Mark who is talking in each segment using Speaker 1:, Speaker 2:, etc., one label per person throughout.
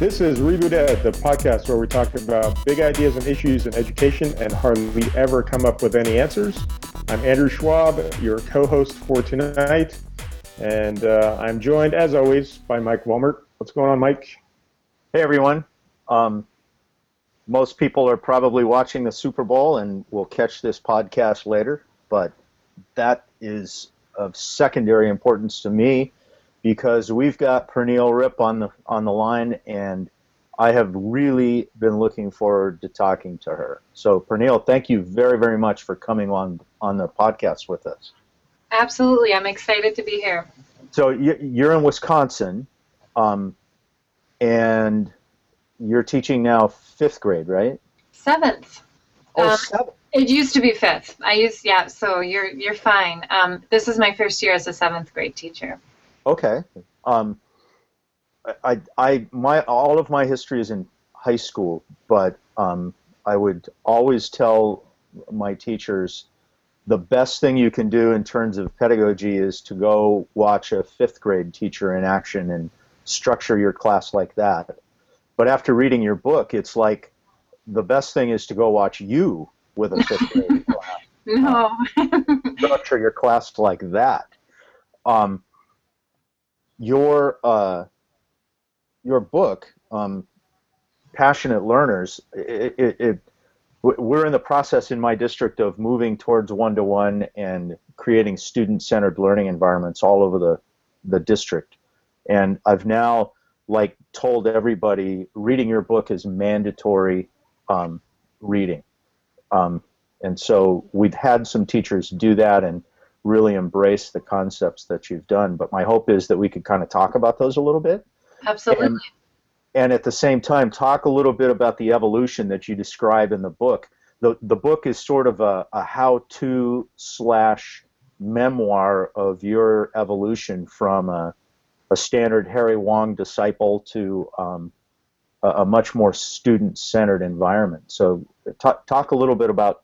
Speaker 1: This is Reboot Ed, the podcast where we talk about big ideas and issues in education and hardly ever come up with any answers. I'm Andrew Schwab, your co host for tonight, and uh, I'm joined, as always, by Mike Wilmert. What's going on, Mike?
Speaker 2: Hey, everyone. Um, most people are probably watching the Super Bowl and will catch this podcast later, but that is of secondary importance to me because we've got Pernille Ripp on the on the line, and I have really been looking forward to talking to her. So, Pernille, thank you very very much for coming on on the podcast with us.
Speaker 3: Absolutely, I'm excited to be here.
Speaker 2: So you're in Wisconsin, um, and you're teaching now fifth grade, right?
Speaker 3: Seventh.
Speaker 2: Oh, um, seventh.
Speaker 3: It used to be fifth. I used yeah. So you're you're fine. Um, this is my first year as a seventh grade teacher.
Speaker 2: Okay. Um, I, I, my, all of my history is in high school, but um, I would always tell my teachers the best thing you can do in terms of pedagogy is to go watch a fifth grade teacher in action and structure your class like that. But after reading your book, it's like the best thing is to go watch you with a fifth grade class.
Speaker 3: No.
Speaker 2: structure your class like that. Um, your uh, your book, um, Passionate Learners, it, it, it, we're in the process in my district of moving towards one to one and creating student centered learning environments all over the the district. And I've now like told everybody reading your book is mandatory um, reading. Um, and so we've had some teachers do that and really embrace the concepts that you've done. But my hope is that we could kind of talk about those a little bit.
Speaker 3: Absolutely.
Speaker 2: And, and at the same time, talk a little bit about the evolution that you describe in the book. The, the book is sort of a, a how to slash memoir of your evolution from a, a standard Harry Wong disciple to um, a, a, much more student centered environment. So, talk, talk a little bit about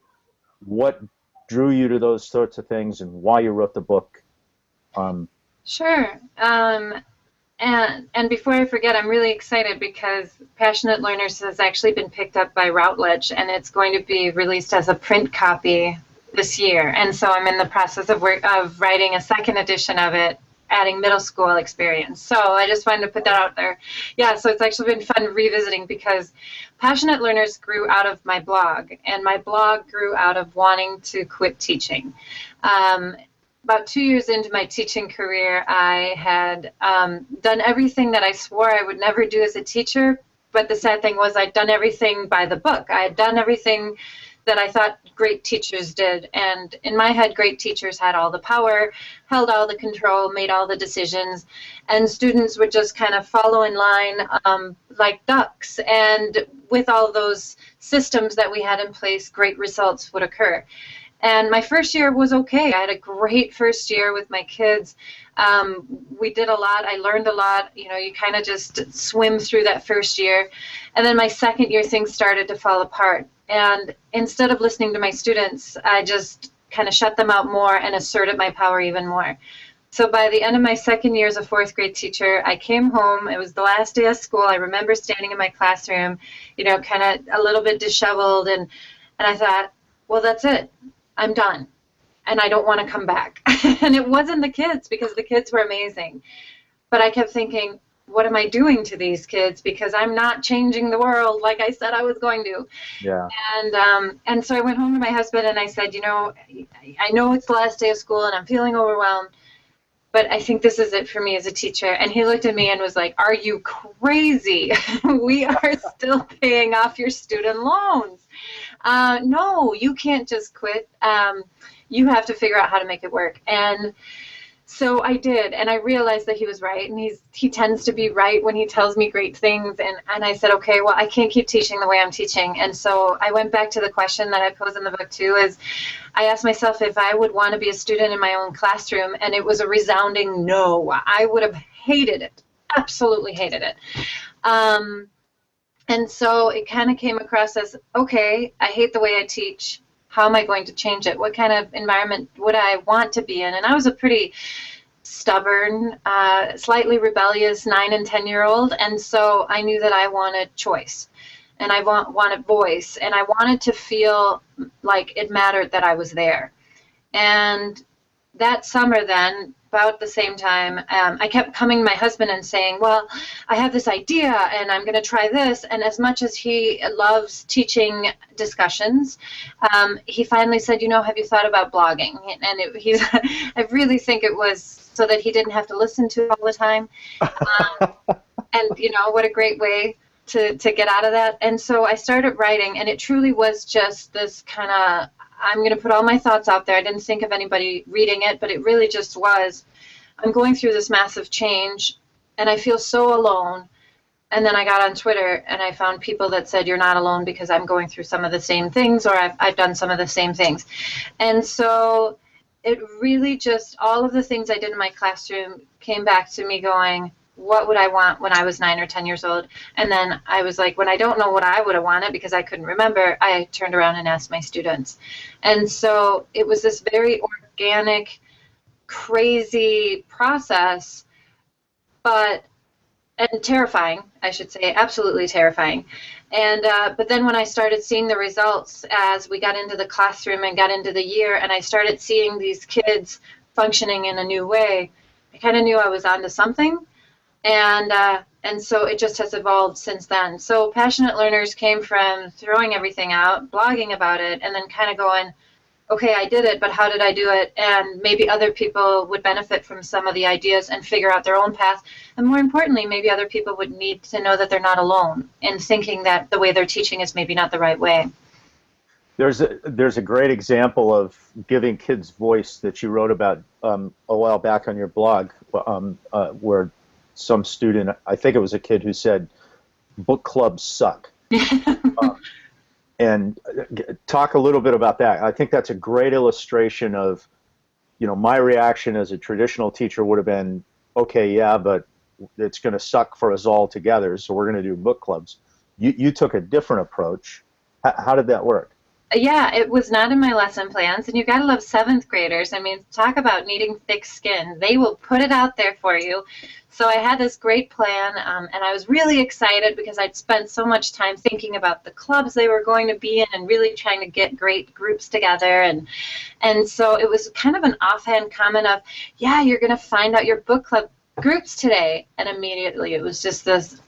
Speaker 2: what drew you to those sorts of things and why you wrote the book.
Speaker 3: Um, sure. Um, and and before I forget, I'm really excited because Passionate Learners has actually been picked up by Routledge, and it's going to be released as a print copy this year. And so I'm in the process of work, of writing a second edition of it adding middle school experience. So I just wanted to put that out there. Yeah, so it's actually been fun revisiting because Passionate Learners grew out of my blog, and my blog grew out of wanting to quit teaching. Um, about two years into my teaching career, I had um, done everything that I swore I would never do as a teacher. But the sad thing was, I'd done everything by the book. I had done everything that I thought great teachers did. And in my head, great teachers had all the power, held all the control, made all the decisions, and students would just kind of follow in line um, like ducks. And with all those systems that we had in place, great results would occur. And my first year was okay. I had a great first year with my kids. Um, we did a lot. I learned a lot. You know, you kind of just swim through that first year. And then my second year, things started to fall apart. And instead of listening to my students, I just kind of shut them out more and asserted my power even more. So by the end of my second year as a fourth grade teacher, I came home. It was the last day of school. I remember standing in my classroom, you know, kind of a little bit disheveled, and and I thought, well, that's it. I'm done, and I don't want to come back. and it wasn't the kids because the kids were amazing, but I kept thinking, what am I doing to these kids? Because I'm not changing the world like I said I was going to.
Speaker 2: Yeah.
Speaker 3: And um, and so I went home to my husband and I said, you know, I know it's the last day of school and I'm feeling overwhelmed, but I think this is it for me as a teacher. And he looked at me and was like, Are you crazy? we are still paying off your student loans. Uh, no, you can't just quit. Um, you have to figure out how to make it work. And so I did, and I realized that he was right, and he's he tends to be right when he tells me great things. And and I said, okay, well, I can't keep teaching the way I'm teaching. And so I went back to the question that I pose in the book too: is I asked myself if I would want to be a student in my own classroom, and it was a resounding no. I would have hated it, absolutely hated it. Um, and so it kind of came across as okay, I hate the way I teach how am I going to change it? What kind of environment would I want to be in? And I was a pretty stubborn, uh, slightly rebellious nine and 10 year old. And so I knew that I wanted choice and I want, wanted voice and I wanted to feel like it mattered that I was there. And that summer, then, about the same time, um, I kept coming to my husband and saying, Well, I have this idea and I'm going to try this. And as much as he loves teaching discussions, um, he finally said, You know, have you thought about blogging? And it, he's, I really think it was so that he didn't have to listen to it all the time. Um, and, you know, what a great way to, to get out of that. And so I started writing, and it truly was just this kind of I'm going to put all my thoughts out there. I didn't think of anybody reading it, but it really just was. I'm going through this massive change, and I feel so alone. And then I got on Twitter and I found people that said, You're not alone because I'm going through some of the same things, or I've, I've done some of the same things. And so it really just, all of the things I did in my classroom came back to me going, what would I want when I was nine or 10 years old? And then I was like, when I don't know what I would have wanted because I couldn't remember, I turned around and asked my students. And so it was this very organic, crazy process, but and terrifying, I should say, absolutely terrifying. And uh, but then when I started seeing the results as we got into the classroom and got into the year, and I started seeing these kids functioning in a new way, I kind of knew I was onto something and uh, and so it just has evolved since then. So passionate learners came from throwing everything out, blogging about it, and then kind of going, okay, I did it, but how did I do it? And maybe other people would benefit from some of the ideas and figure out their own path. And more importantly, maybe other people would need to know that they're not alone in thinking that the way they're teaching is maybe not the right way.
Speaker 2: There's a, there's a great example of giving kids voice that you wrote about um, a while back on your blog, um, uh, where some student, I think it was a kid who said, book clubs suck. um, and uh, talk a little bit about that. I think that's a great illustration of, you know, my reaction as a traditional teacher would have been, okay, yeah, but it's going to suck for us all together, so we're going to do book clubs. You, you took a different approach. H- how did that work?
Speaker 3: Yeah, it was not in my lesson plans, and you gotta love seventh graders. I mean, talk about needing thick skin. They will put it out there for you. So I had this great plan, um, and I was really excited because I'd spent so much time thinking about the clubs they were going to be in, and really trying to get great groups together. And and so it was kind of an offhand comment of, "Yeah, you're gonna find out your book club groups today," and immediately it was just this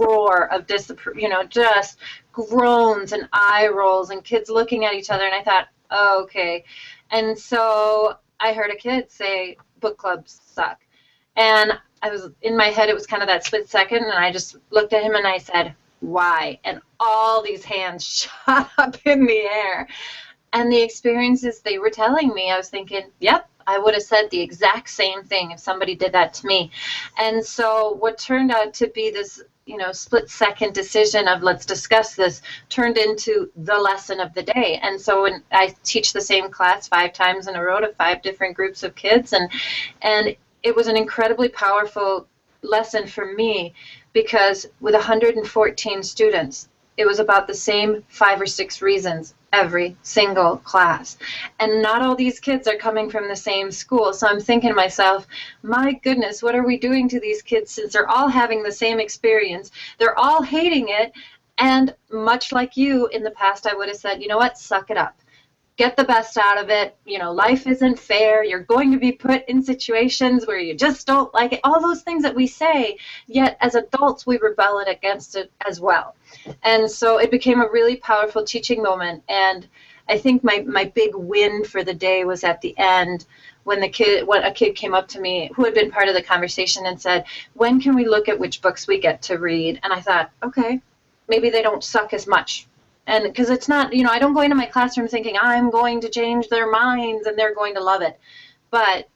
Speaker 3: roar of disapproval, you know, just groans and eye rolls and kids looking at each other. And I thought, oh, okay. And so I heard a kid say, book clubs suck. And I was in my head, it was kind of that split second. And I just looked at him and I said, why? And all these hands shot up in the air. And the experiences they were telling me, I was thinking, yep, I would have said the exact same thing if somebody did that to me. And so, what turned out to be this you know split second decision of let's discuss this turned into the lesson of the day and so when i teach the same class five times in a row to five different groups of kids and and it was an incredibly powerful lesson for me because with 114 students it was about the same five or six reasons every single class. And not all these kids are coming from the same school. So I'm thinking to myself, my goodness, what are we doing to these kids since they're all having the same experience? They're all hating it. And much like you in the past, I would have said, you know what, suck it up get the best out of it. You know, life isn't fair. You're going to be put in situations where you just don't like it. All those things that we say, yet as adults, we rebel against it as well. And so it became a really powerful teaching moment. And I think my, my big win for the day was at the end when the kid when a kid came up to me who had been part of the conversation and said, When can we look at which books we get to read? And I thought, okay, maybe they don't suck as much and because it's not you know i don't go into my classroom thinking i'm going to change their minds and they're going to love it. But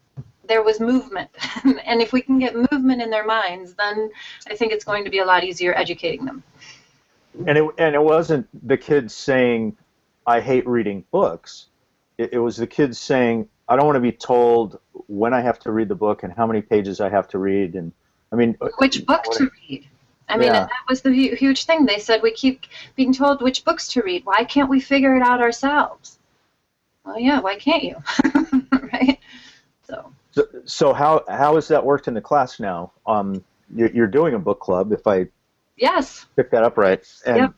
Speaker 3: there was movement. And if we can get movement in their minds then i think it's going to be a lot easier educating them.
Speaker 2: And it and it wasn't the kids saying i hate reading books. It, it was the kids saying i don't want to be told when i have to read the book and how many pages i have to read. And i mean uh,
Speaker 3: which book to read I mean, yeah. that was the huge thing. They said we keep being told which books to read. Why can't we figure it out ourselves? Well, yeah, why can't you? right? So.
Speaker 2: So, so how how has that worked in the class now? Um, you're, you're doing a book club, if I
Speaker 3: yes
Speaker 2: pick that up right, and
Speaker 3: Yep.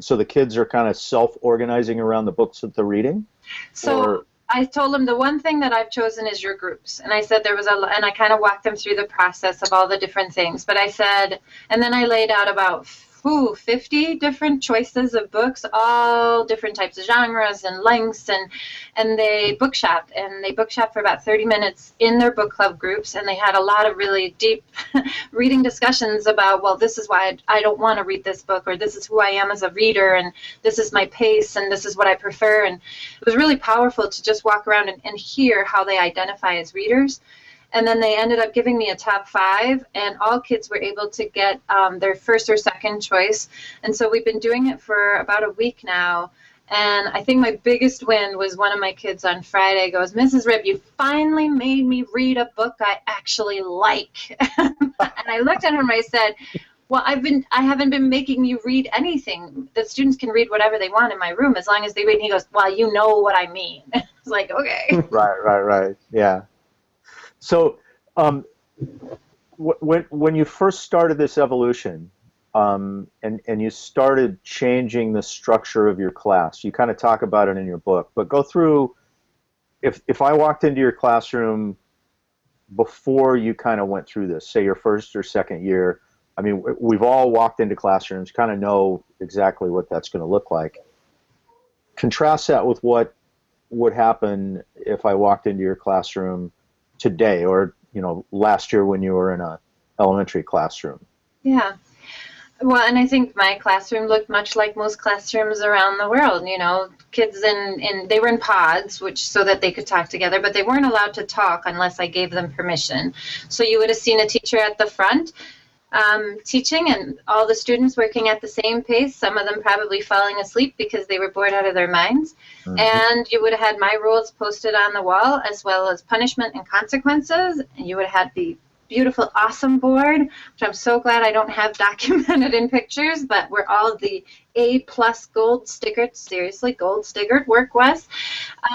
Speaker 2: so the kids are kind of self-organizing around the books that they're reading.
Speaker 3: So
Speaker 2: Or-
Speaker 3: I told them the one thing that I've chosen is your groups, and I said there was a, and I kind of walked them through the process of all the different things. But I said, and then I laid out about ooh, 50 different choices of books, all different types of genres and lengths, and and they bookshop and they bookshop for about 30 minutes in their book club groups, and they had a lot of really deep reading discussions about, well, this is why I, I don't want to read this book, or this is who I am as a reader, and this is my pace, and this is what I prefer, and it was really powerful to just walk around and, and hear how they identify as readers. And then they ended up giving me a top five, and all kids were able to get um, their first or second choice. And so we've been doing it for about a week now. And I think my biggest win was one of my kids on Friday goes, Mrs. Ripp, you finally made me read a book I actually like. and I looked at him and I said, well, I've been I haven't been making you read anything. The students can read whatever they want in my room as long as they read. And he goes, well, you know what I mean. it's like, okay.
Speaker 2: right, right, right. Yeah. So, um, wh- when when you first started this evolution, um, and and you started changing the structure of your class, you kind of talk about it in your book. But go through. If if I walked into your classroom before you kind of went through this, say your first or second year, I mean, we've all walked into classrooms, kind of know exactly what that's going to look like. Contrast that with what would happen if I walked into your classroom today, or you know, last year when you were in a elementary classroom.
Speaker 3: Yeah. Well, and I think my classroom looked much like most classrooms around the world. You know, kids in, in they were in pods, which so that they could talk together, but they weren't allowed to talk unless I gave them permission. So you would have seen a teacher at the front um, teaching, and all the students working at the same pace. Some of them probably falling asleep because they were bored out of their minds.
Speaker 2: Mhm.
Speaker 3: And you would have had my rules posted on the wall, as well as punishment and consequences. And you would have had the beautiful, awesome board, which I'm so glad I don't have documented in pictures, but where all the A plus gold stickered, seriously, gold stickered work was.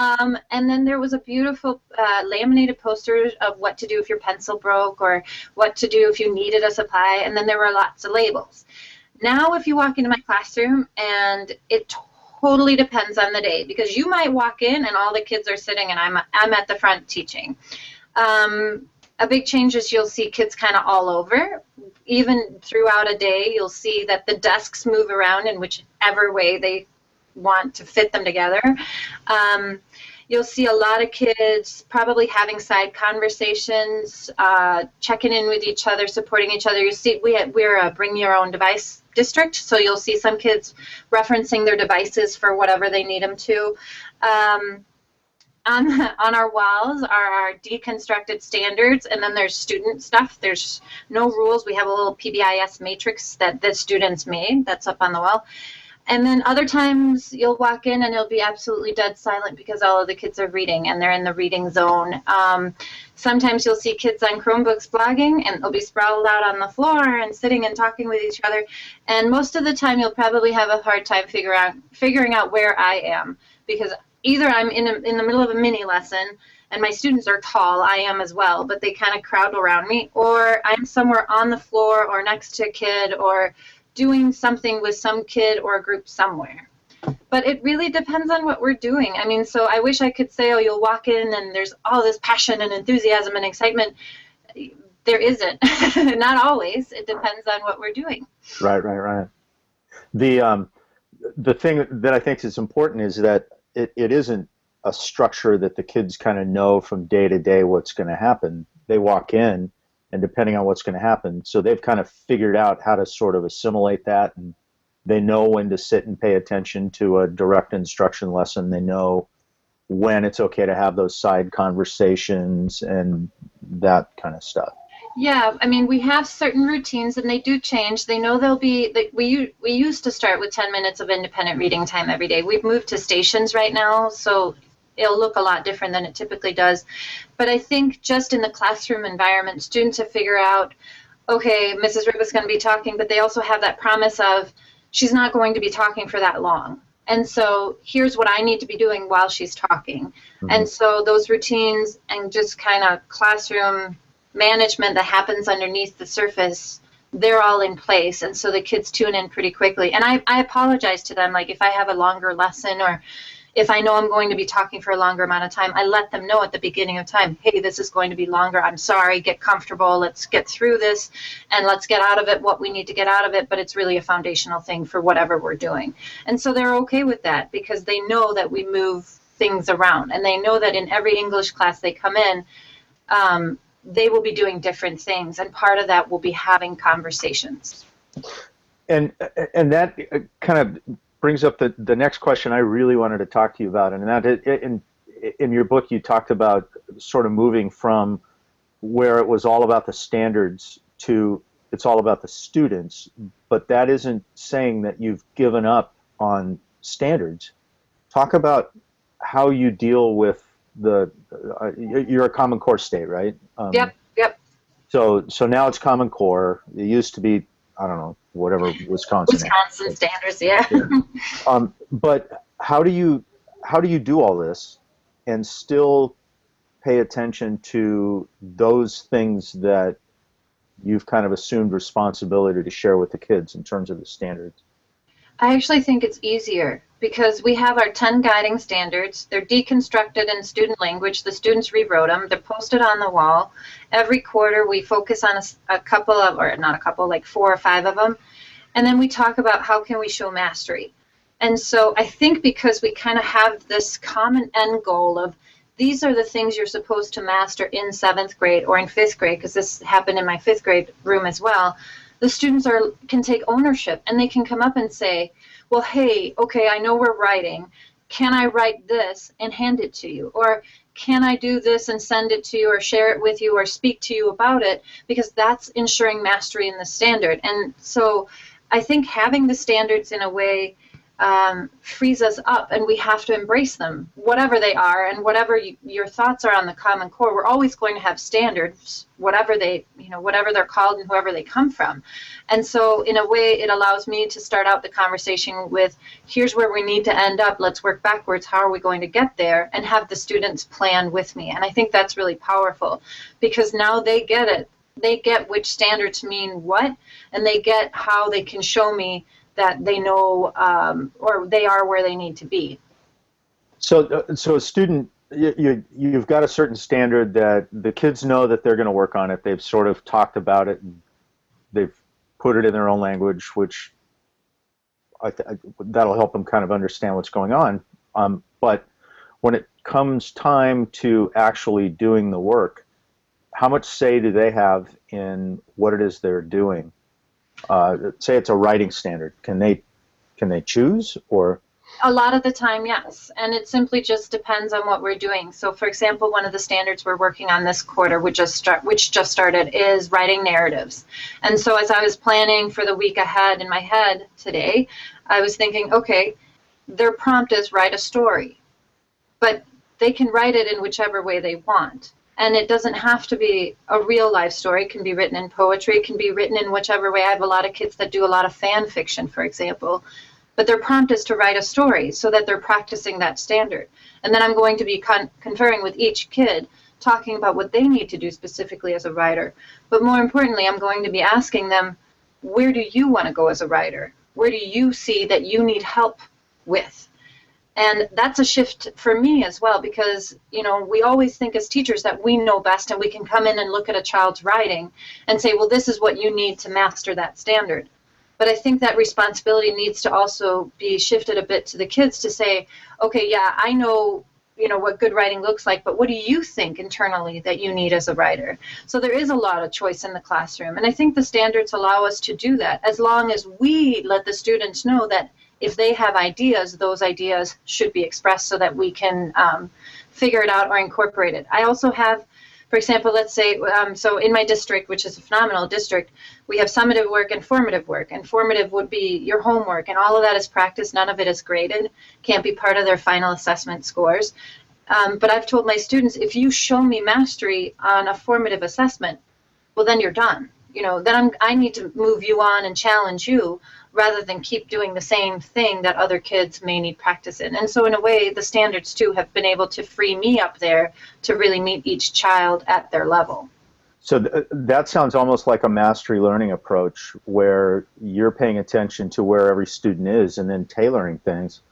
Speaker 3: Um, and then there was a beautiful uh, laminated poster of what to do if your pencil broke or what to do if you needed a supply. And then there were lots of labels. Now, if you walk into my classroom, and it totally depends on the day, because you might walk in and all the kids are sitting, and I'm I'm at the front teaching. Um, a big change is you'll see kids kind of all over. Even throughout a day, you'll see that the desks move around in whichever way they want to fit them together. Um, you'll see a lot of kids probably having side conversations, uh, checking in with each other, supporting each other. You see, we we're a bring your own device district, so you'll see some kids referencing their devices for whatever they need them to. Um, on, on our walls are our deconstructed standards, and then there's student stuff. There's no rules. We have a little PBIS matrix that the students made that's up on the wall. And then other times you'll walk in and it'll be absolutely dead silent because all of the kids are reading and they're in the reading zone. Um, sometimes you'll see kids on Chromebooks blogging and they'll be sprawled out on the floor and sitting and talking with each other. And most of the time you'll probably have a hard time figure out, figuring out where I am because either I'm in, a, in the middle of a mini lesson and my students are tall, I am as well, but they kind of crowd around me, or I'm somewhere on the floor or next to a kid or doing something with some kid or a group somewhere. But it really depends on what we're doing. I mean, so I wish I could say, oh, you'll walk in and there's all this passion and enthusiasm and excitement. There isn't. Not always. It depends on what we're doing.
Speaker 2: Right, right, right. The um, the thing that I think is important is that it, it isn't a structure that the kids kind of know from day to day what's going to happen. They walk in, and depending on what's going to happen, so they've kind of figured out how to sort of assimilate that, and they know when to sit and pay attention to a direct instruction lesson. They know when it's okay to have those side conversations and that kind of stuff.
Speaker 3: Yeah, I mean, we have certain routines, and they do change. They know they'll be. They, we we used to start with 10 minutes of independent reading time every day. We've moved to stations right now, so it'll look a lot different than it typically does. But I think just in the classroom environment, students have figured out, okay, Mrs. Ripp is going to be talking, but they also have that promise of she's not going to be talking for that long. And so here's what I need to be doing while she's talking. Mm-hmm. And so those routines and just kind of classroom management that happens underneath the surface they're all in place and so the kids tune in pretty quickly and I, I apologize to them like if i have a longer lesson or if I know I'm going to be talking for a longer amount of time, I let them know at the beginning of time, hey, this is going to be longer. I'm sorry, get comfortable. Let's get through this and let's get out of it what we need to get out of it. But it's really a foundational thing for whatever we're doing. And so they're okay with that because they know that we move things around and they know that in every English class they come in, um, they will be doing different things. And part of that will be having conversations.
Speaker 2: And, and that kind of brings up the, the next question I really wanted to talk to you about, and that in in your book you talked about sort of moving from where it was all about the standards to it's all about the students, but that isn't saying that you've given up on standards. Talk about how you deal with the uh, you're a Common Core state, right?
Speaker 3: Um, yep. Yep.
Speaker 2: So so now it's Common Core. It used to be I don't know whatever Wisconsin.
Speaker 3: Wisconsin standards, yeah. yeah.
Speaker 2: Um, but how do you how do you do all this and still pay attention to those things that you've kind of assumed responsibility to share with the kids in terms of the standards?
Speaker 3: I actually think it's easier because we have our 10 guiding standards. They're deconstructed in student language. The students rewrote them. They're posted on the wall. Every quarter, we focus on a, a, couple of, or not a couple, like four or five of them. And then we talk about how can we show mastery. And so I think because we kind of have this common end goal of these are the things you're supposed to master in seventh grade or in fifth grade, because this happened in my fifth grade room as well the students are can take ownership and they can come up and say, well, hey, okay, I know we're writing. Can I write this and hand it to you? Or can I do this and send it to you or share it with you or speak to you about it? Because that's ensuring mastery in the standard. And so I think having the standards in a way um, frees us up and we have to embrace them, whatever they are and whatever you, your thoughts are on the Common Core. We're always going to have standards, whatever they, you know, whatever they're called and whoever they come from. And so, in a way, it allows me to start out the conversation with, here's where we need to end up. Let's work backwards. How are we going to get there? And have the students plan with me. And I think that's really powerful because now they get it. They get which standards mean what, and they get how they can show me that they know um, or they are where they need to be.
Speaker 2: So, uh, so a student, you, you, have got a certain standard that the kids know that they're going to work on it. They've sort of talked about it. they've put it in their own language, which I th- that'll help them kind of understand what's going on. Um, but when it comes time to actually doing the work, how much say do they have in what it is they're doing? Uh, say it's a writing standard, can they can they choose or?
Speaker 3: A lot of the time, yes, and it simply just depends on what we're doing. So, for example, one of the standards we're working on this quarter, which just start, which just started, is writing narratives. And so, as I was planning for the week ahead in my head today, I was thinking, okay, their prompt is write a story, but they can write it in whichever way they want and it doesn't have to be a real life story. It can be written in poetry. It can be written in whichever way. I have a lot of kids that do a lot of fan fiction for example. But their prompt is to write a story so that they're practicing that standard. And then i'm going to be con- conferring with each kid talking about what they need to do specifically as a writer. But more importantly i'm going to be asking them where do you want to go as a writer? Where do you see that you need help with and that's a shift for me as well because you know we always think as teachers that we know best and we can come in and look at a child's writing and say well this is what you need to master that standard. But i think that responsibility needs to also be shifted a bit to the kids to say okay yeah i know you know what good writing looks like but what do you think internally that you need as a writer? So there is a lot of choice in the classroom. And i think the standards allow us to do that as long as we let the students know that if they have ideas, those ideas should be expressed so that we can um, figure it out or incorporate it. I also have, for example, let's say, um, so in my district, which is a phenomenal district, we have summative work and formative work. And formative would be your homework, and all of that is practice. None of it is graded, can't be part of their final assessment scores. Um, but I've told my students if you show me mastery on a formative assessment, well, then you're done you know, then I'm, I need to move you on and challenge you rather than keep doing the same thing that other kids may need practice in. And so, in a way, the standards too have been able to free me up there to really meet each child at their level.
Speaker 2: So th- that sounds almost like a mastery learning approach where you're paying attention to where every student is and then tailoring things.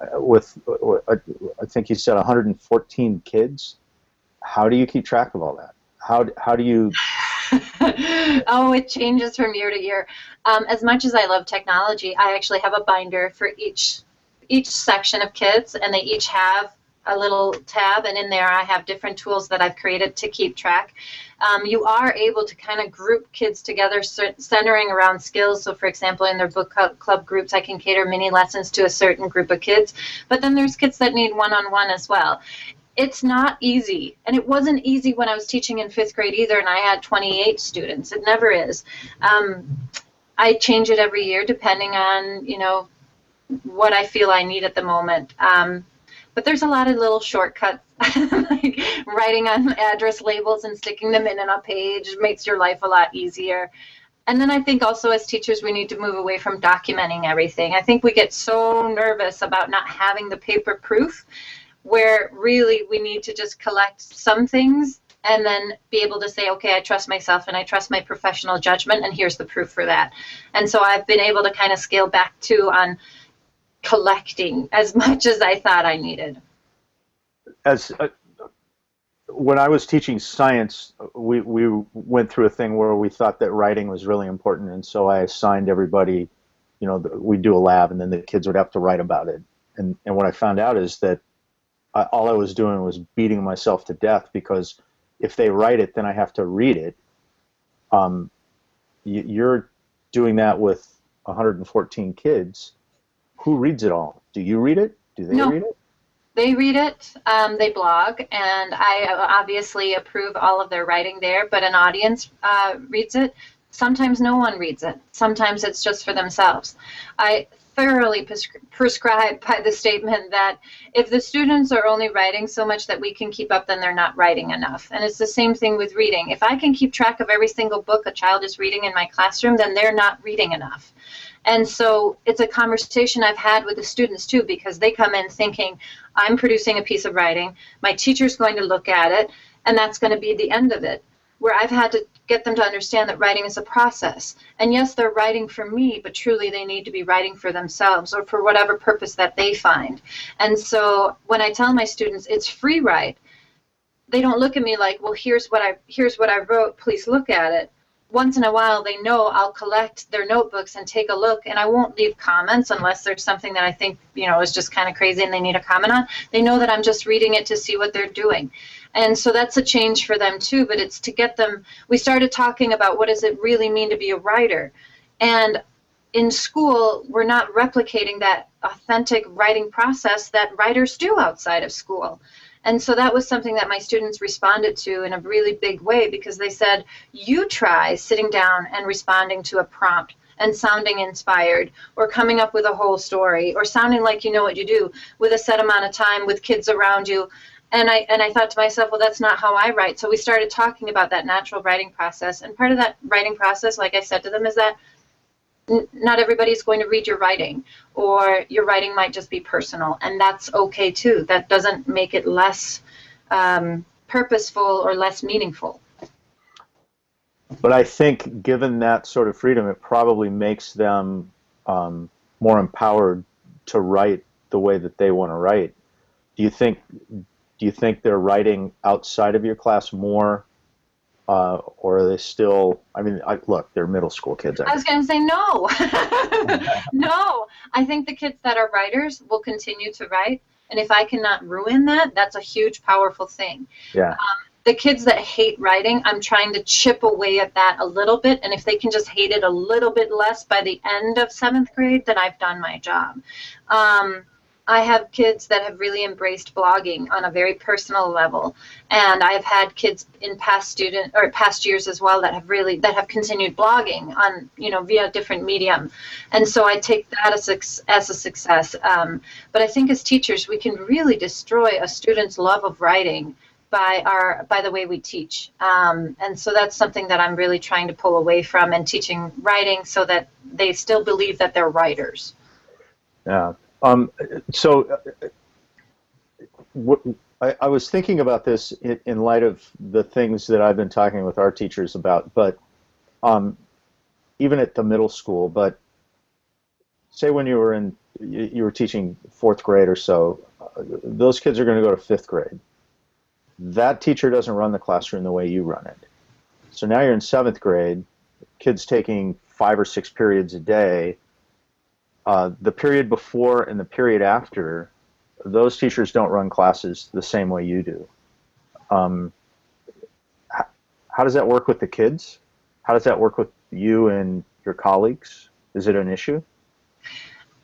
Speaker 2: Uh, with, uh, I think you said 114 kids. How do you keep track of all that? How, how do you
Speaker 3: oh, it changes from year to year. Um, as much as I love technology, I actually have a binder for each each section of kids, and they each have a little tab, and in there I have different tools that I've created to keep track. Um, you are able to kind of group kids together, centering around skills. So, for example, in their book club groups, I can cater mini lessons to a certain group of kids. But then there's kids that need one on one as well it's not easy. And it wasn't easy when I was teaching in fifth grade either, and I had 28 students. It never is. Um, I change it every year depending on, you know, what I feel I need at the moment. Um, but there's a lot of little shortcuts, like writing on address labels and sticking them in on a page makes your life a lot easier. And then I think also as teachers, we need to move away from documenting everything. I think we get so nervous about not having the paper proof where really we need to just collect some things and then be able to say, okay, I trust myself and I trust my professional judgment, and here's the proof for that. And so I've been able to kind of scale back to on collecting as much as I thought I needed.
Speaker 2: As uh, when I was teaching science, we we went through a thing where we thought that writing was really important, and so I assigned everybody, you know, we do a lab, and then the kids would have to write about it. And and what I found out is that I, all I was doing was beating myself to death because if they write it, then I have to read it. Um, you're doing that with 114 kids. Who reads it all? Do you read it? Do they
Speaker 3: no.
Speaker 2: read it?
Speaker 3: They read it, um, they blog, and I obviously approve all of their writing there, but an audience uh, reads it. Sometimes no one reads it. Sometimes it's just for themselves. I thoroughly prescribed by the statement that if the students are only writing so much that we can keep up, then they're not writing enough. And it's the same thing with reading. If I can keep track of every single book a child is reading in my classroom, then they're not reading enough. And so it's a conversation I've had with the students too, because they come in thinking, I'm producing a piece of writing, my teacher's going to look at it, and that's going to be the end of it where I've had to get them to understand that writing is a process. And yes, they're writing for me, but truly they need to be writing for themselves or for whatever purpose that they find. And so when I tell my students it's free write, they don't look at me like, well, here's what I here's what I wrote, please look at it once in a while they know I'll collect their notebooks and take a look and I won't leave comments unless there's something that I think, you know, is just kind of crazy and they need a comment on. They know that I'm just reading it to see what they're doing. And so that's a change for them too, but it's to get them we started talking about what does it really mean to be a writer. And in school, we're not replicating that authentic writing process that writers do outside of school. And so that was something that my students responded to in a really big way because they said, You try sitting down and responding to a prompt and sounding inspired or coming up with a whole story or sounding like you know what you do with a set amount of time with kids around you and I and I thought to myself, well, that's not how I write. So we started talking about that natural writing process, and part of that writing process, like I said to them, is that not everybody is going to read your writing or your writing might just be personal. And that's okay too. That doesn't make it less um, purposeful or less meaningful.
Speaker 2: But i think given that sort of freedom it probably makes them um, more empowered to write the way that they want to write. Do you think do you think they're writing outside of your class more uh, or are they still? I mean, I, look, they're middle school kids.
Speaker 3: I, I was going to say no, no. I think the kids that are writers will continue to write, and if I cannot ruin that, that's a huge, powerful thing.
Speaker 2: Yeah. Um,
Speaker 3: the kids that hate writing, I'm trying to chip away at that a little bit, and if they can just hate it a little bit less by the end of seventh grade, then I've done my job. Um, I have kids that have really embraced blogging on a very personal level, and I've had kids in past student or past years as well that have really that have continued blogging on you know via different medium, and so I take that as a, as a success. Um, but I think as teachers we can really destroy a student's love of writing by our by the way we teach. Um, and so that's something that i'm really trying to pull away from and teaching writing so that they still believe that they're writers.
Speaker 2: Yeah um, so uh, what, I, I, was thinking about this in, in, light of the things that i've been talking with our teachers about but um, even at the middle school but say when you were in you, you were teaching fourth grade or so uh, those kids are going to go to fifth grade that teacher doesn't run the classroom the way you run it. So now you're in seventh grade, kids taking five or six periods a day. Uh, the period before and the period after, those teachers don't run classes the same way you do. Um, how, how does that work with the kids? How does that work with you and your colleagues? Is it an issue?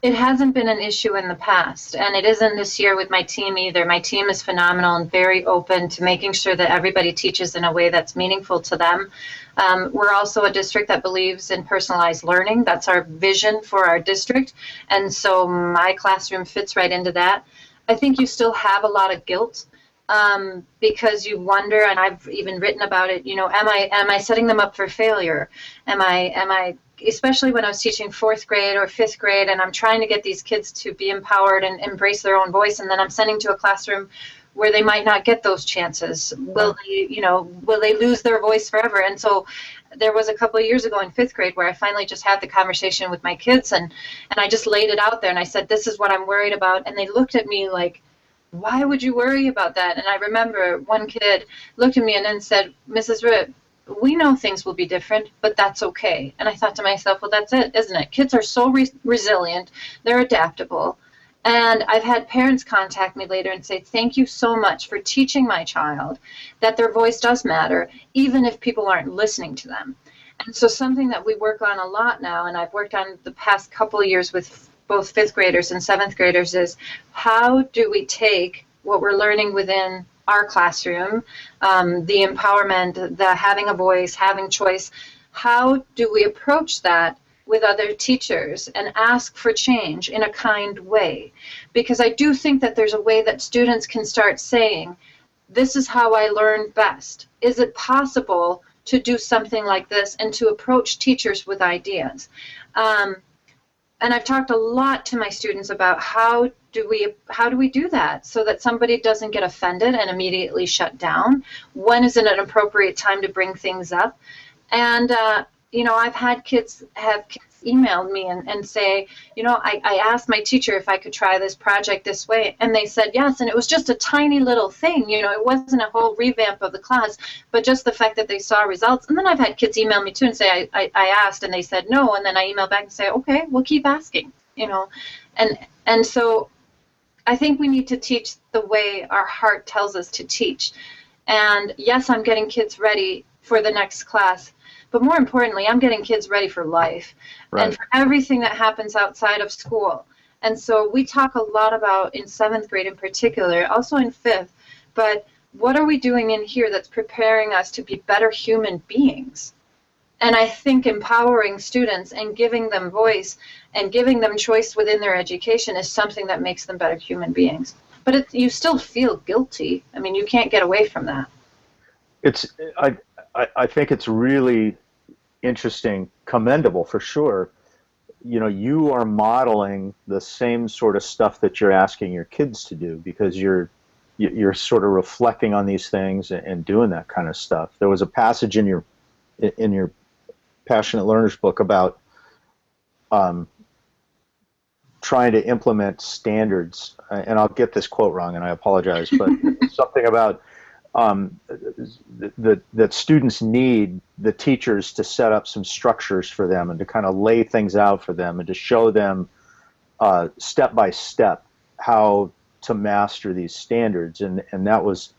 Speaker 3: It hasn't been an issue in the past, and it isn't this year with my team either. My team is phenomenal and very open to making sure that everybody teaches in a way that's meaningful to them. Um, we're also a district that believes in personalized learning. That's our vision for our district, and so my classroom fits right into that. I think you still have a lot of guilt um, because you wonder, and I've even written about it. You know, am I am I setting them up for failure? Am I am I especially when I was teaching fourth grade or fifth grade, and I'm trying to get these kids to be empowered and embrace their own voice, and then I'm sending to a classroom where they might not get those chances. Will they, you know, will they lose their voice forever? And so there was a couple of years ago in fifth grade where I finally just had the conversation with my kids and and I just laid it out there and I said, This is what I'm worried about and they looked at me like why would you worry about that? And I remember one kid looked at me and then said, Mrs. Ripp, we know things will be different, but that's okay. And I thought to myself, well, that's it, isn't it? Kids are so re- resilient, they're adaptable. And I've had parents contact me later and say, Thank you so much for teaching my child that their voice does matter, even if people aren't listening to them. And so, something that we work on a lot now, and I've worked on the past couple of years with both fifth graders and seventh graders, is how do we take what we're learning within our classroom, um, the empowerment, the having a voice, having choice. How do we approach that with other teachers and ask for change in a kind way? Because I do think that there's a way that students can start saying, This is how I learn best. Is it possible to do something like this and to approach teachers with ideas? Um, and I've talked a lot to my students about how do we how do we do that so that somebody doesn't get offended and immediately shut down? When is it an appropriate time to bring things up? And uh, you know, I've had kids have kids emailed me and, and say, you know, I, I asked my teacher if I could try this project this way, and they said yes. And it was just a tiny little thing, you know, it wasn't a whole revamp of the class, but just the fact that they saw results. And then I've had kids email me too and say, I, I, I asked, and they said no. And then I email back and say, okay, we'll keep asking, you know. And, and so I think we need to teach the way our heart tells us to teach. And yes, I'm getting kids ready for the next class but more importantly, I'm getting kids ready for life right. and for everything that happens outside of school. And so we talk a lot about in seventh grade in particular, also in fifth, but what are we doing in here that's preparing us to be better human beings? And I think empowering students and giving them voice and giving them choice within their education is something that makes them better human beings. But it, you still feel guilty. I mean, you can't get away from that.
Speaker 2: It's I I, I think it's really interesting, commendable for sure. You know, you are modeling the same sort of stuff that you're asking your kids to do because you're you're sort of reflecting on these things and doing that kind of stuff. There was a passage in your in your passionate learners book about um, trying to implement standards, and I'll get this quote wrong, and I apologize, but something about um, that, that students need the teachers to set up some structures for them and to kind of lay things out for them and to show them uh, step by step how to master these standards. And, and that was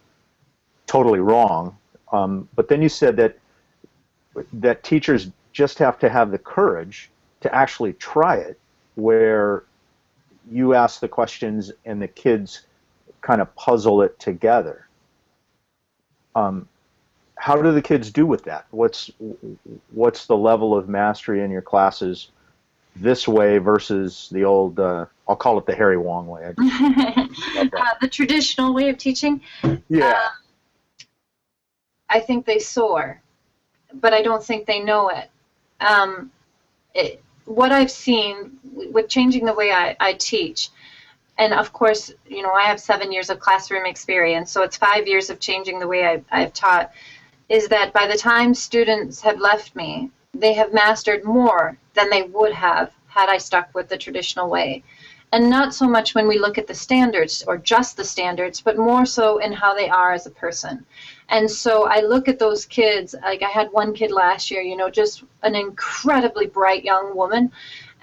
Speaker 2: totally wrong. Um, but then you said that that teachers just have to have the courage to actually try it, where you ask the questions and the kids kind of puzzle it together. Um, how do the kids do with that? What's what's the level of mastery in your classes this way versus the old? Uh, I'll call it the Harry Wong way.
Speaker 3: uh, the traditional way of teaching.
Speaker 2: Yeah. Uh,
Speaker 3: I think they soar, but I don't think they know it. Um, it what I've seen with changing the way I, I teach, and of course, you know, I have seven years of classroom experience, so it's five years of changing the way I, I've taught, is that by the time students have left me, they have mastered more than they would have had I stuck with the traditional way. And not so much when we look at the standards or just the standards, but more so in how they are as a person. And so I look at those kids, like I had one kid last year, you know, just an incredibly bright young woman.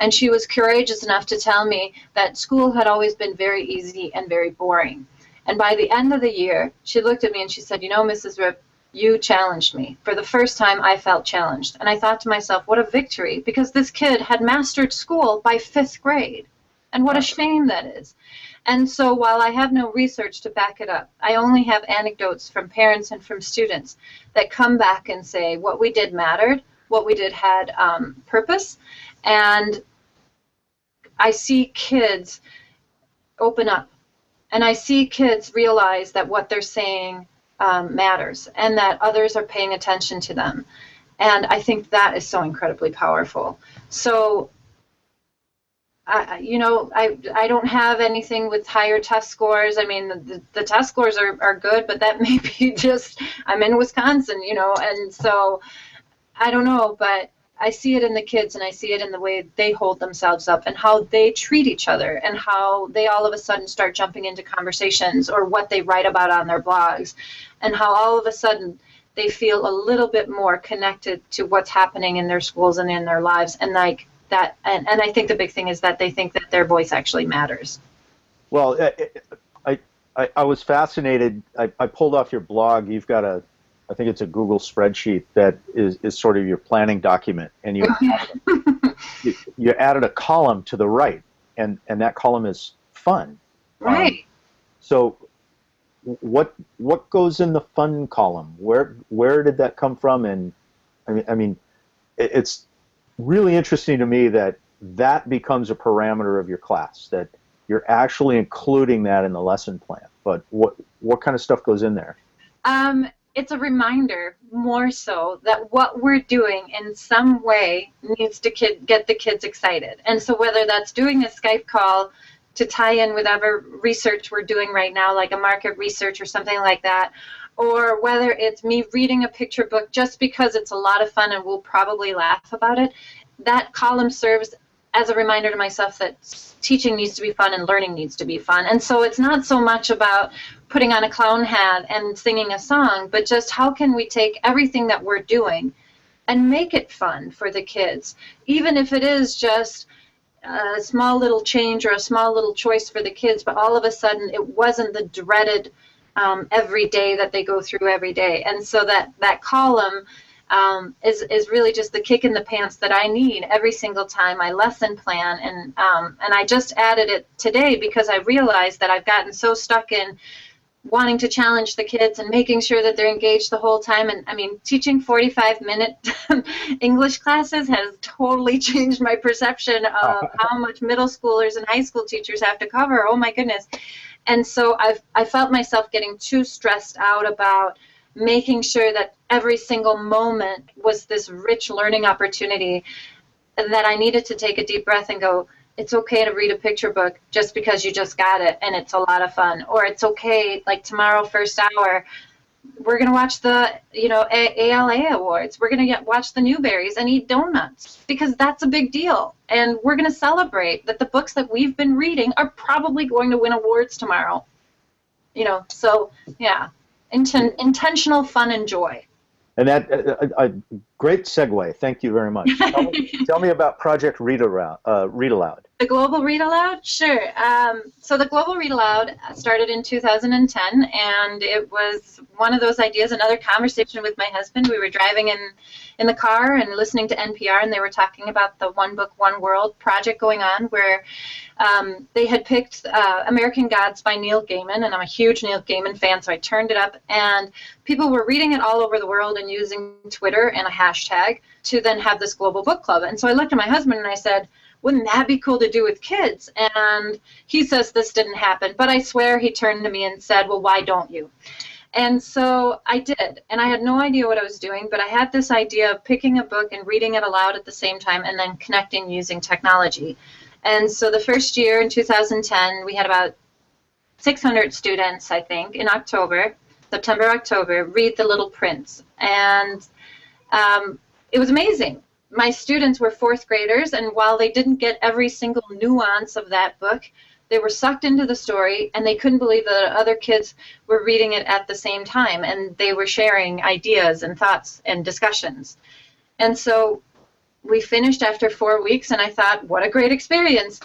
Speaker 3: And she was courageous enough to tell me that school had always been very easy and very boring. And by the end of the year, she looked at me and she said, You know, Mrs. Ripp, you challenged me. For the first time, I felt challenged. And I thought to myself, what a victory, because this kid had mastered school by fifth grade. And what a shame that is. And so while I have no research to back it up, I only have anecdotes from parents and from students that come back and say what we did mattered, what we did had um, purpose. And I see kids open up and I see kids realize that what they're saying um, matters and that others are paying attention to them. And I think that is so incredibly powerful. So I, you know, I, I don't have anything with higher test scores. I mean, the, the test scores are, are good, but that may be just, I'm in Wisconsin, you know, and so I don't know, but I see it in the kids and I see it in the way they hold themselves up and how they treat each other and how they all of a sudden start jumping into conversations or what they write about on their blogs and how all of a sudden they feel a little bit more connected to what's happening in their schools and in their lives and like that and, and i think the big thing is that they think that their voice actually matters.
Speaker 2: Well i i, I was fascinated. I, I pulled off your blog. You've got a i think it's a google spreadsheet that is, is sort of your planning document and you, you, you added a column to the right and and that column is fun.
Speaker 3: Right. um,
Speaker 2: so what what goes in the fun column? Where where did that come from? And i mean i mean it's really interesting to me that that becomes a parameter of your class that you're actually including that in the lesson plan. But what what kind of stuff goes in there?
Speaker 3: Um, it's a reminder more so that what we're doing in some way needs to kid, get the kids excited. And so whether that's doing a skype call to tie in with other research we're doing right now like a market research or something like that or whether it's me reading a picture book just because it's a lot of fun and we'll probably laugh about it, that column serves as a reminder to myself that teaching needs to be fun and learning needs to be fun. And so it's not so much about putting on a clown hat and singing a song, but just how can we take everything that we're doing and make it fun for the kids, even if it is just a small little change or a small little choice for the kids, but all of a sudden it wasn't the dreaded um, every day that they go through every day. And so that, that column um, is, is really just the kick in the pants that I need every single time I lesson plan. And, um, and I just added it today because I realized that I've gotten so stuck in wanting to challenge the kids and making sure that they're engaged the whole time. And I mean, teaching 45 minute English classes has totally changed my perception of how much middle schoolers and high school teachers have to cover. Oh my goodness and so I've I felt myself getting too stressed out about making sure that every single moment was this rich learning opportunity that I needed to take a deep breath and go it's okay to read a picture book just because you just got it and it's a lot of fun or it's okay like tomorrow first hour we're going to watch the you know a- ALA awards. We're going to watch the Newberys and eat donuts because that's a big deal. And we're going to celebrate that the books that we've been reading are probably going to win awards tomorrow. You know, so yeah, Inten- intentional fun and joy.
Speaker 2: And that a, a great segue. Thank you very much. Tell me, tell me about Project Read Aloud. Uh, Read Aloud.
Speaker 3: The Global Read Aloud? Sure. Um, so the Global Read Aloud started in 2010, and it was one of those ideas, another conversation with my husband. We were driving in, in the car and listening to NPR, and they were talking about the One Book, One World project going on, where um, they had picked uh, American Gods by Neil Gaiman, and I'm a huge Neil Gaiman fan, so I turned it up, and people were reading it all over the world and using Twitter and a hashtag to then have this global book club. And so I looked at my husband and I said, wouldn't that be cool to do with kids? And he says this didn't happen, but I swear he turned to me and said, well, why don't you? And so I did, and I had no idea what I was doing, but I had this idea of picking a book and reading it aloud at the same time and then connecting using technology. And so the first year in 2010, we had about 600 students, I think, in October, September, October, read The Little Prince. And um, it was amazing. My students were fourth graders, and while they didn't get every single nuance of that book, they were sucked into the story and they couldn't believe that other kids were reading it at the same time and they were sharing ideas and thoughts and discussions. And so we finished after four weeks and I thought, what a great experience.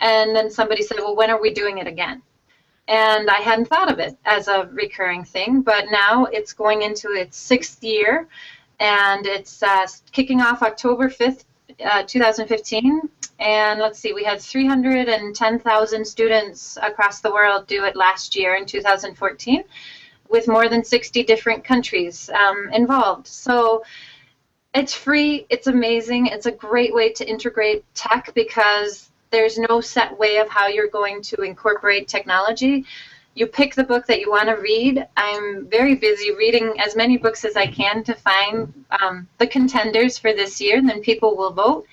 Speaker 3: And then somebody said, well, when are we doing it again? And I hadn't thought of it as a recurring thing, but now it's going into its sixth year and it's uh, kicking off October 5th, uh, 2015 and let's see, we had 310,000 students across the world do it last year in 2014, with more than 60 different countries um, involved. So it's free, it's amazing, it's a great way to integrate tech because there's no set way of how you're going to incorporate technology. You pick the book that you want to read. I'm very busy reading as many books as I can to find um, the contenders for this year, and then people will vote.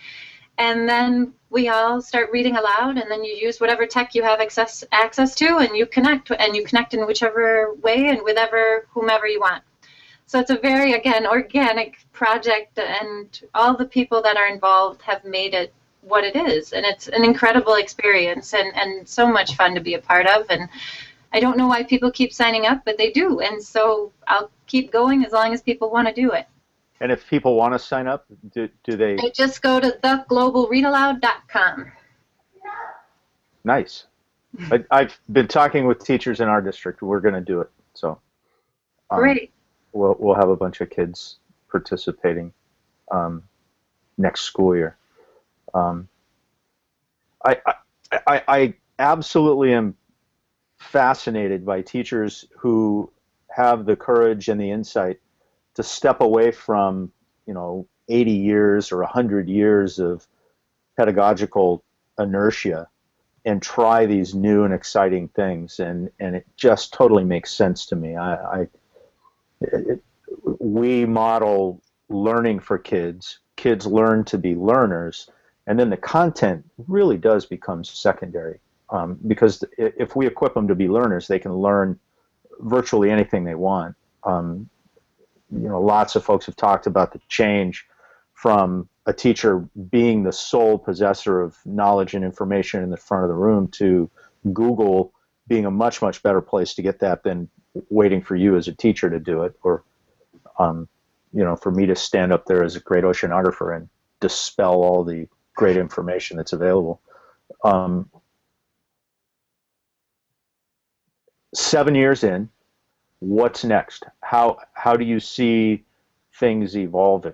Speaker 3: And then we all start reading aloud and then you use whatever tech you have access access to and you connect and you connect in whichever way and with ever whomever you want. So it's a very again organic project and all the people that are involved have made it what it is. And it's an incredible experience and and so much fun to be a part of and I don't know why people keep signing up but they do and so I'll keep going as long as people want to do it
Speaker 2: and if people want to sign up, do, do they?
Speaker 3: They just go to theglobalreadaloud.com.
Speaker 2: Nice. I, I've been talking with teachers in our district. We're going to do it. So
Speaker 3: um, great.
Speaker 2: We'll we'll have a bunch of kids participating um, next school year. Um, I, I I I absolutely am fascinated by teachers who have the courage and the insight to step away from you know 80 years or 100 years of pedagogical inertia and try these new and exciting things. And and it just totally makes sense to me. I, I it, we model learning for kids. Kids learn to be learners. And then the content really does become secondary um, because if we equip them to be learners they can learn virtually anything they want. Um, you know, lots of folks have talked about the change from a teacher being the sole possessor of knowledge and information in the front of the room to Google being a much much better place to get that than waiting for you as a teacher to do it or um, you know for me to stand up there as a great oceanographer and dispel all the great information that's available. Um, seven years in what's next? How how do you see things evolving?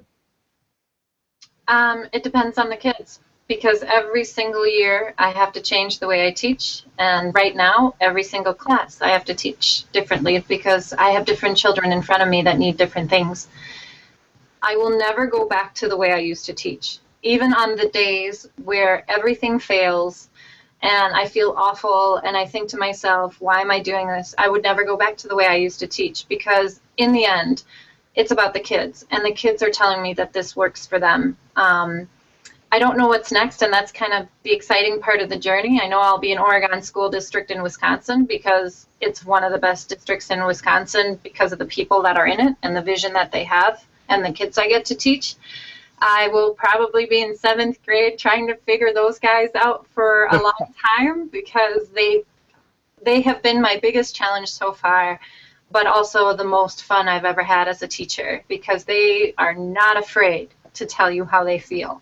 Speaker 3: Um, it depends on the kids because every single year I have to change the way I teach, and right now every single class I have to teach differently because I have different children in front of me that need different things. I will never go back to the way I used to teach. Even on the days where everything fails and I feel awful and I think to myself, why am I doing this? I would never go back to the way I used to teach because in the end, it's about the kids and the kids are telling me that this works for them. Um, I don't know what's next, and that's kind of the exciting part of the journey. I know I'll be in Oregon School District in Wisconsin because it's one of the best districts in Wisconsin because of the people that are in it and the vision that they have and the kids I get to teach. I will probably be in seventh grade trying to figure those guys out for a long time because they they have been my biggest challenge so far, but also the most fun I've ever had as a teacher because they are not afraid to tell you how they feel.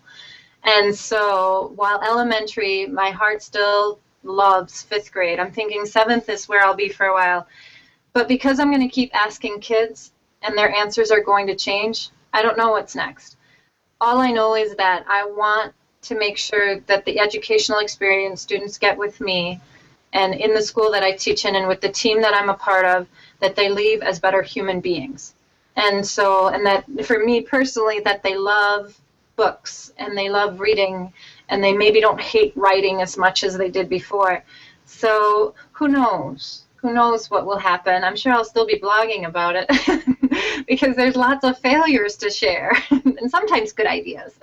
Speaker 3: And so while elementary, my heart still loves fifth grade. I'm thinking seventh is where I'll be for a while. But because I'm going to keep asking kids and their answers are going to change, I don't know what's next all I know is that I want to make sure that the educational experience students get with me and in the school that I teach in and with the team that I'm a part of, that they leave as better human beings. And so, and that for me personally, that they love books and they love reading and they maybe don't hate writing as much as they did before. So who knows? Who knows what will happen. I'm sure I'll still be blogging about it because there's lots of failures to share and sometimes good ideas.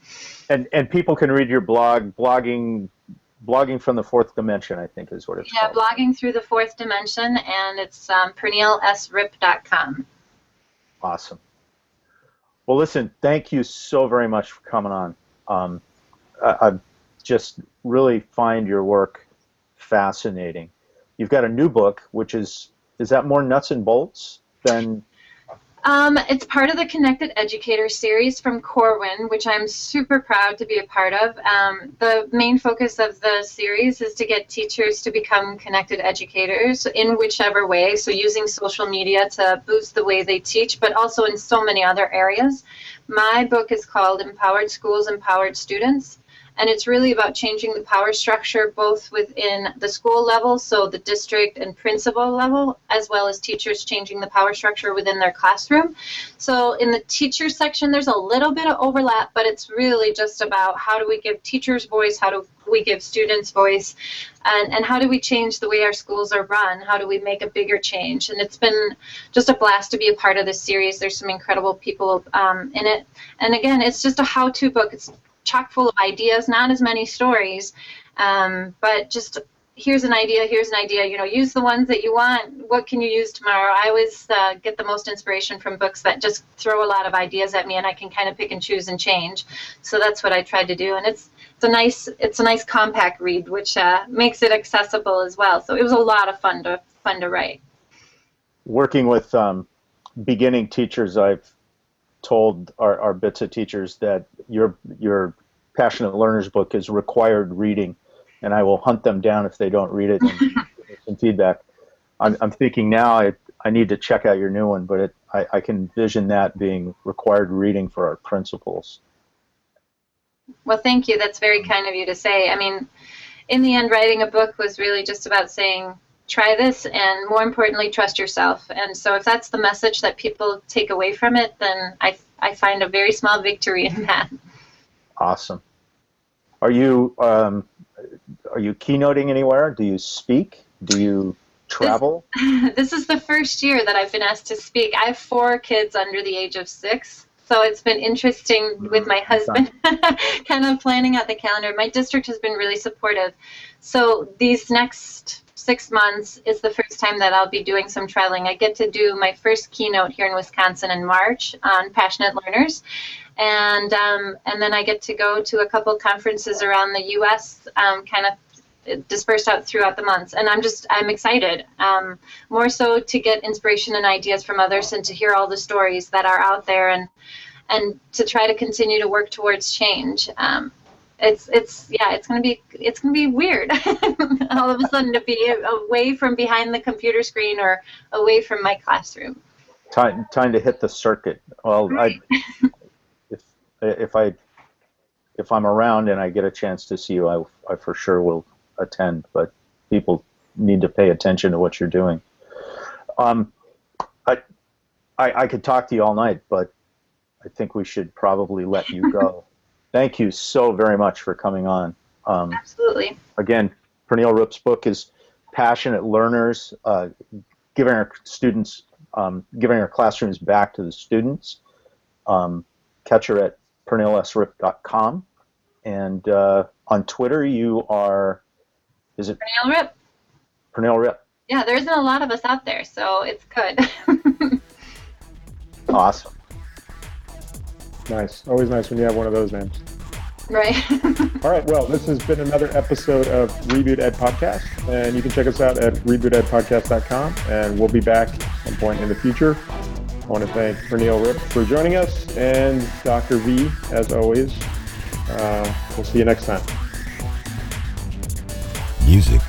Speaker 2: and and people can read your blog, blogging blogging from the fourth dimension, I think is what it's
Speaker 3: yeah,
Speaker 2: called.
Speaker 3: blogging through the fourth dimension, and it's um, pernillesripp.com.
Speaker 2: Awesome. Well, listen, thank you so very much for coming on. Um, I, I just really find your work fascinating. You've got a new book, which is is that more nuts and bolts than
Speaker 3: um, it's part of the Connected Educator series from Corwin, which I'm super proud to be a part of. Um, the main focus of the series is to get teachers to become connected educators in whichever way. So, using social media to boost the way they teach, but also in so many other areas. My book is called Empowered Schools, Empowered Students and it's really about changing the power structure both within the school level, so the district and principal level, as well as teachers changing the power structure within their classroom. So in the teacher section, there's a little bit of overlap, but it's really just about how do we give teachers voice, how do we give students voice, and, and how do we change the way our schools are run? How do we make a bigger change? And it's been just a blast to be a part of this series. There's some incredible people um, in it. And again, it's just a how to book. It's chock full of ideas, not as many stories, um, but just here's an idea, here's an idea. You know, use the ones that you want. What can you use tomorrow? I always uh, get the most inspiration from books that just throw a lot of ideas at me, and I can kind of pick and choose and change. So that's what I tried to do, and it's it's a nice it's a nice compact read, which uh, makes it accessible as well. So it was a lot of fun to fun to write.
Speaker 2: Working with um, beginning teachers, I've told our, our BITSA teachers that your your passionate learners book is required reading, and I will hunt them down if they don't read it and some feedback. I'm, I'm thinking now I, I need to check out your new one, but it, I, I can envision that being required reading for our principals.
Speaker 3: Well, thank you. That's very mm-hmm. kind of you to say. I mean, in the end, writing a book was really just about saying, try this, and more importantly, trust yourself. And so, if that's the message that people take away from it, then I, I find a very small victory in that.
Speaker 2: Awesome. Are you um, are you keynoting anywhere? Do you speak? Do you travel?
Speaker 3: This, this is the first year that I've been asked to speak. I have four kids under the age of six, so it's been interesting with my husband kind of planning out the calendar. My district has been really supportive. So these next six months is the first time that I'll be doing some traveling. I get to do my first keynote here in Wisconsin in March on passionate learners and um, and then I get to go to a couple conferences around the U.S. Um, kind of dispersed out throughout the months and i'm just i'm excited um, more so to get inspiration and ideas from others and to hear all the stories that are out there and and to try to continue to work towards change um, it's it's yeah it's gonna be it's gonna be weird all of a sudden to be away from behind the computer screen or away from my classroom
Speaker 2: time time to hit the circuit well right. i if I if I'm around and I get a chance to see you, I, I for sure will attend. But people need to pay attention to what you're doing. Um, I, I, I could talk to you all night, but I think we should probably let you go. Thank you so very much for coming on.
Speaker 3: Um, Absolutely.
Speaker 2: Again, Pernille Ripp's book is Passionate Learners, uh, giving our students, um, giving our classrooms back to the students. Um, catch her at pernillesripp.com. And uh, on Twitter, you are, is it?
Speaker 3: Pernille Ripp.
Speaker 2: Pernille Ripp.
Speaker 3: Yeah, there isn't a lot of us out there, so it's good.
Speaker 2: awesome.
Speaker 1: Nice. Always nice when you have one of those names.
Speaker 3: Right.
Speaker 1: All right. Well, this has been another episode of Reboot Ed Podcast, and you can check us out at rebootedpodcast.com, and we'll be back at some point in the future. I want to thank Pernille Ripp for joining us and Dr. V, as always. Uh, we'll see you next time.
Speaker 4: Music by Kevin MacLeod.